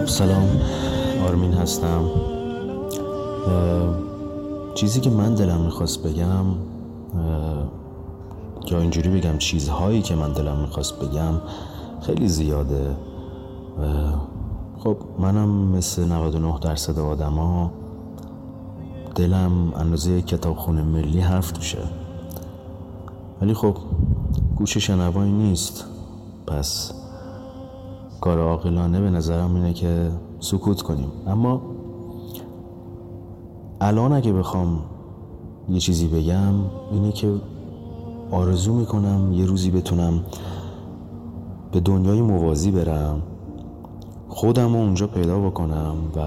خب سلام. آرمین هستم. چیزی که من دلم می‌خواست بگم یا اینجوری بگم چیزهایی که من دلم می‌خواست بگم خیلی زیاده. خب منم مثل 99 درصد آدما دلم اندازه کتابخونه ملی حرف توشه. ولی خب گوش شنوایی نیست. پس کار عاقلانه به نظرم اینه که سکوت کنیم. اما الان اگه بخوام یه چیزی بگم اینه که آرزو می‌کنم یه روزی بتونم به دنیای موازی برم خودم رو اونجا پیدا بکنم و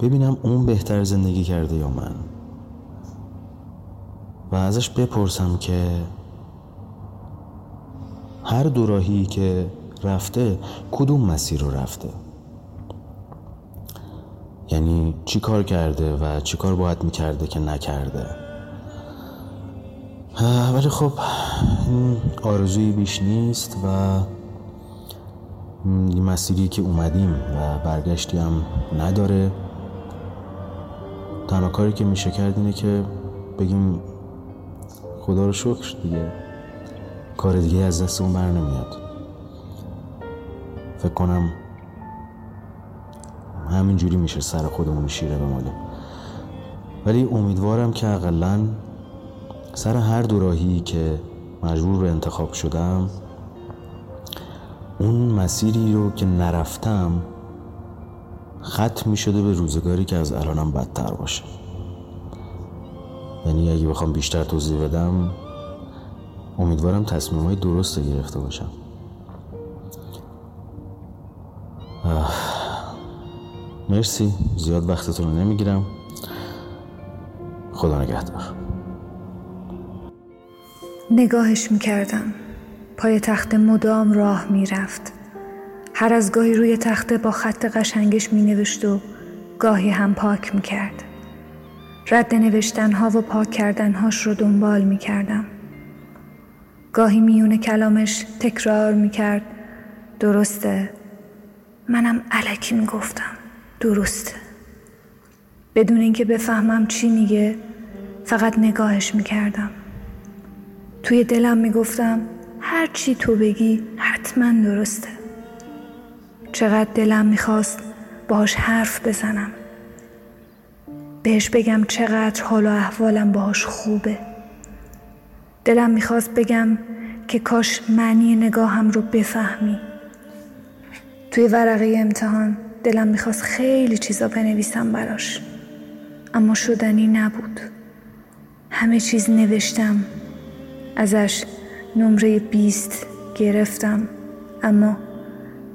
ببینم اون بهتر زندگی کرده یا من. و ازش بپرسم که هر دوراهی که رفته کدوم مسیر رو رفته؟ یعنی چی کار کرده و چی کار باید می‌کرده که نکرده؟ ولی خب آرزوی بیش نیست و مسیری که اومدیم و برگشتی هم نداره. تنها کاری که میشه کرد اینه که بگیم خدا رو شکر دیگه. کار دیگه از دست اون بر نمیاد. فکر کنم همینجوری میشه سر خودمون شیره بمالیم ولی امیدوارم که اقلا سر هر دوراهی که مجبور به انتخاب شدم اون مسیری رو که نرفتم ختم می شده به روزگاری که از الانم بدتر باشه. یعنی اگه بخوام بیشتر توضیح بدم امیدوارم تصمیم های درست گرفته باشم. مرسی. زیاد وقتتون رو نمی‌گیرم. خدا نگهدار. نگاهش می‌کردم. پای تخت مدام راه می‌رفت. هر از گاهی روی تخته با خط قشنگش مینوشت و گاهی هم پاک می‌کرد. رد نوشتنها و پاک کردنهاش رو دنبال می‌کردم. گاهی میون کلامش تکرار می‌کرد. درسته. منم علکی می‌گفتم. درسته. بدون اینکه بفهمم چی میگه فقط نگاهش می‌کردم. توی دلم می‌گفتم هر چی تو بگی حتما درسته. چقدر دلم می‌خواست باهاش حرف بزنم. بهش بگم چقدر حال و احوالم باهاش خوبه. دلم می‌خواست بگم که کاش معنی نگاهم رو بفهمی. توی ورقه امتحان دلم می‌خواست خیلی چیزا بنویسم براش. اما شدنی نبود. همه چیز نوشتم. ازش نمره بیست گرفتم. اما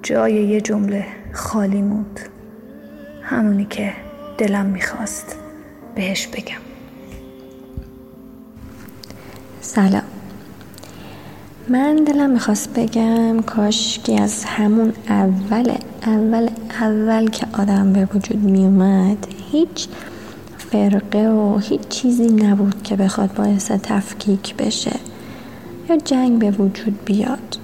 جای یه جمله خالی مود همونی که دلم می‌خواست بهش بگم. سلام. من دلم می‌خواست بگم کاش که از همون اول اول اول که آدم به وجود میومد هیچ فرقه و هیچ چیزی نبود که بخواد باعث تفکیک بشه یا جنگ به وجود بیاد.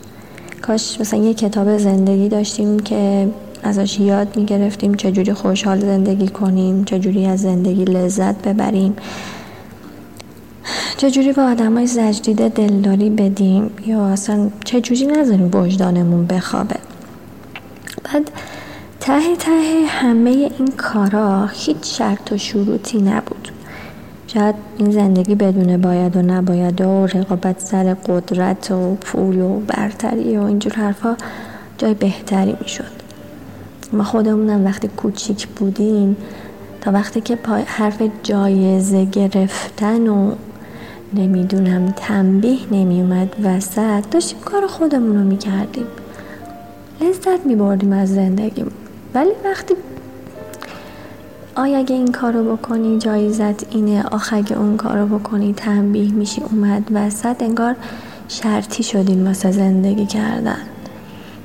کاش مثلا یه کتاب زندگی داشتیم که ازش یاد می‌گرفتیم چجوری خوشحال زندگی کنیم چجوری از زندگی لذت ببریم. چجوری با آدم های زجدیده دلداری بدیم؟ یا اصلا چجوری نذاریم وجدانمون بخوابه؟ بعد ته ته همه این کارا هیچ شرط و شروطی نبود. شاید این زندگی بدون باید و نباید و رقابت سر قدرت و پول و برتری و اینجور حرفا جای بهتری می‌شد. ما خودمونم وقتی کوچیک بودیم تا وقتی که حرف جایزه گرفتن و نمی‌دونم تنبیه نمیومد وسط داشتیم کار خودمون رو می‌کردیم. لذت میبردیم از زندگیم ولی وقتی آیا اگه این کارو بکنی جایزت اینه آخ اگه اون کارو بکنی تنبیه میشی. اومد وسط انگار شرطی شدیم واسه زندگی کردن.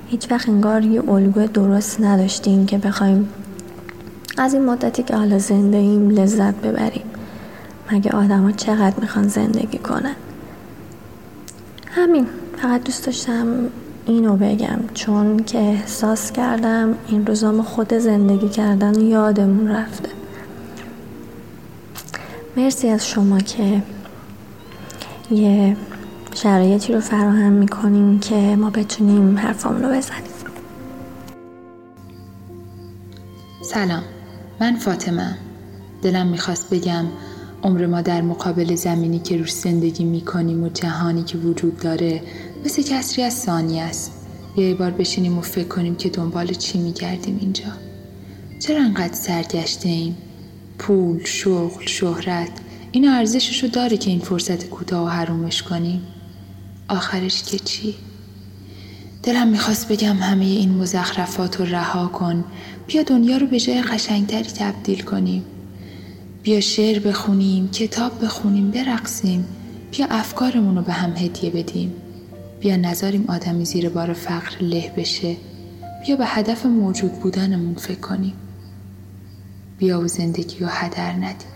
هیچ وقت انگار یه الگوی درست نداشتیم که بخوایم از این مدتی که حالا زنده ایم لذت ببریم. مگه آدما چقدر می‌خوان زندگی کنن؟ همین فقط دوست داشتم اینو بگم. چون که احساس کردم این روزام خود زندگی کردن یادمون رفته. مرسی از شما که یه شرایطی رو فراهم می‌کنیم که ما بتونیم حرفامون رو بزنیم. سلام من فاطمه. دلم می‌خواست بگم عمر ما در مقابل زمینی که روش زندگی می‌کنیم و جهانی که وجود داره مثل کسری از ثانی است. یه بار بشینیم و فکر کنیم که دنبال چی میگردیم اینجا. چرا انقدر سرگشته ایم پول شغل شهرت این ارزششو داره که این فرصت کوتاه و حرومش کنیم. آخرش که چی؟ دلم می‌خواست بگم همه این مزخرفات رو رها کن. بیا دنیا رو به جای قشنگتری تبدیل کنیم. بیا شعر بخونیم کتاب بخونیم برقصیم. بیا افکارمون رو به هم هدیه بدیم. بیا نذاریم آدمی زیر بار فقر له بشه. بیا به هدف موجود بودنمون فکر کنیم. بیا و زندگی رو هدر ندیم.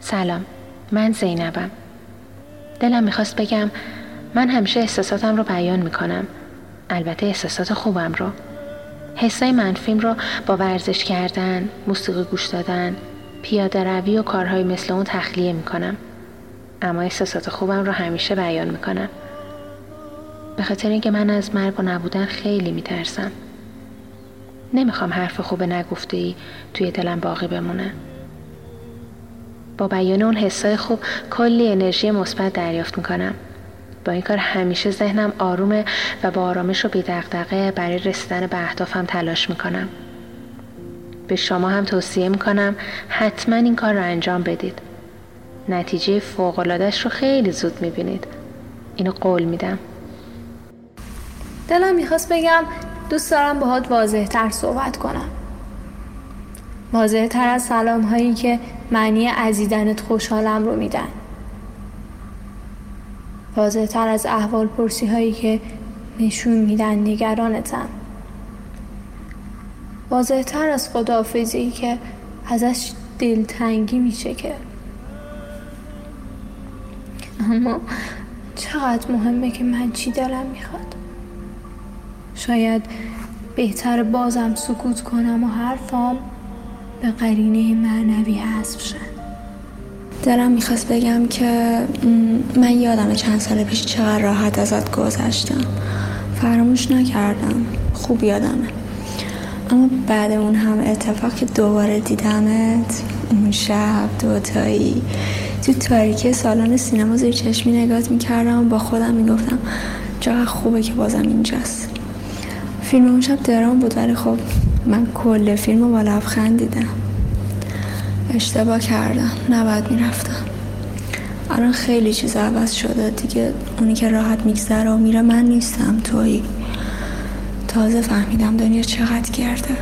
سلام من زینبم. دلم می‌خواست بگم من همیشه احساساتم رو بیان می‌کنم. البته احساسات خوبم رو. حسای منفیم رو با ورزش کردن، موسیقی گوش دادن، پیاده روی و کارهای مثل اون تخلیه می‌کنم. اما احساسات خوبم رو همیشه بیان می‌کنم. به خاطر اینکه من از مرگ و نبودن خیلی میترسم. نمی‌خوام حرف خوب نگفته ای توی دلم باقی بمونه. با بیان اون حسای خوب کلی انرژی مثبت دریافت می‌کنم. با این کار همیشه ذهنم آرومه و با آرامش و بیدقدقه برای رسیدن به اهدافم تلاش می‌کنم. به شما هم توصیه می‌کنم حتما این کار رو انجام بدید. نتیجه فوقلادش رو خیلی زود می‌بینید. اینو قول میدم. دلم می‌خواست بگم دوست دارم باهات واضح تر صحبت کنم. واضح تر از سلام هایی که معنی عزیدنت خوشحالم رو میدن. واضح تر از احوال پرسی هایی که نشون میدن نگرانتم. واضح تر از خداحافظی که ازش دلتنگی میشه که اما چقدر مهمه که من چی دلم می‌خواد. شاید بهتر بازم سکوت کنم و حرفام به قرینه معنوی حذف شد دارم می‌خواست بگم که من یادم چند سال پیش چقدر راحت ازت گذشتم. فراموش نکردم. خوب یادمه. اما بعد اون هم اتفاق که دوباره دیدمت اون شب دوتایی تو تاریکی سالن سینما زیر چشمی نگات می‌کردم با خودم می‌گفتم چقدر خوبه که بازم اینجاست. فیلم اون شب درام بود ولی خب من کل فیلم رو با لبخند دیدم. اشتباه کردم. نباید می‌رفتم. الان خیلی چیز عوض شده. دیگه اونی که راحت میگذره و میره من نیستم. تویی. تازه فهمیدم دنیا چقدر گرده.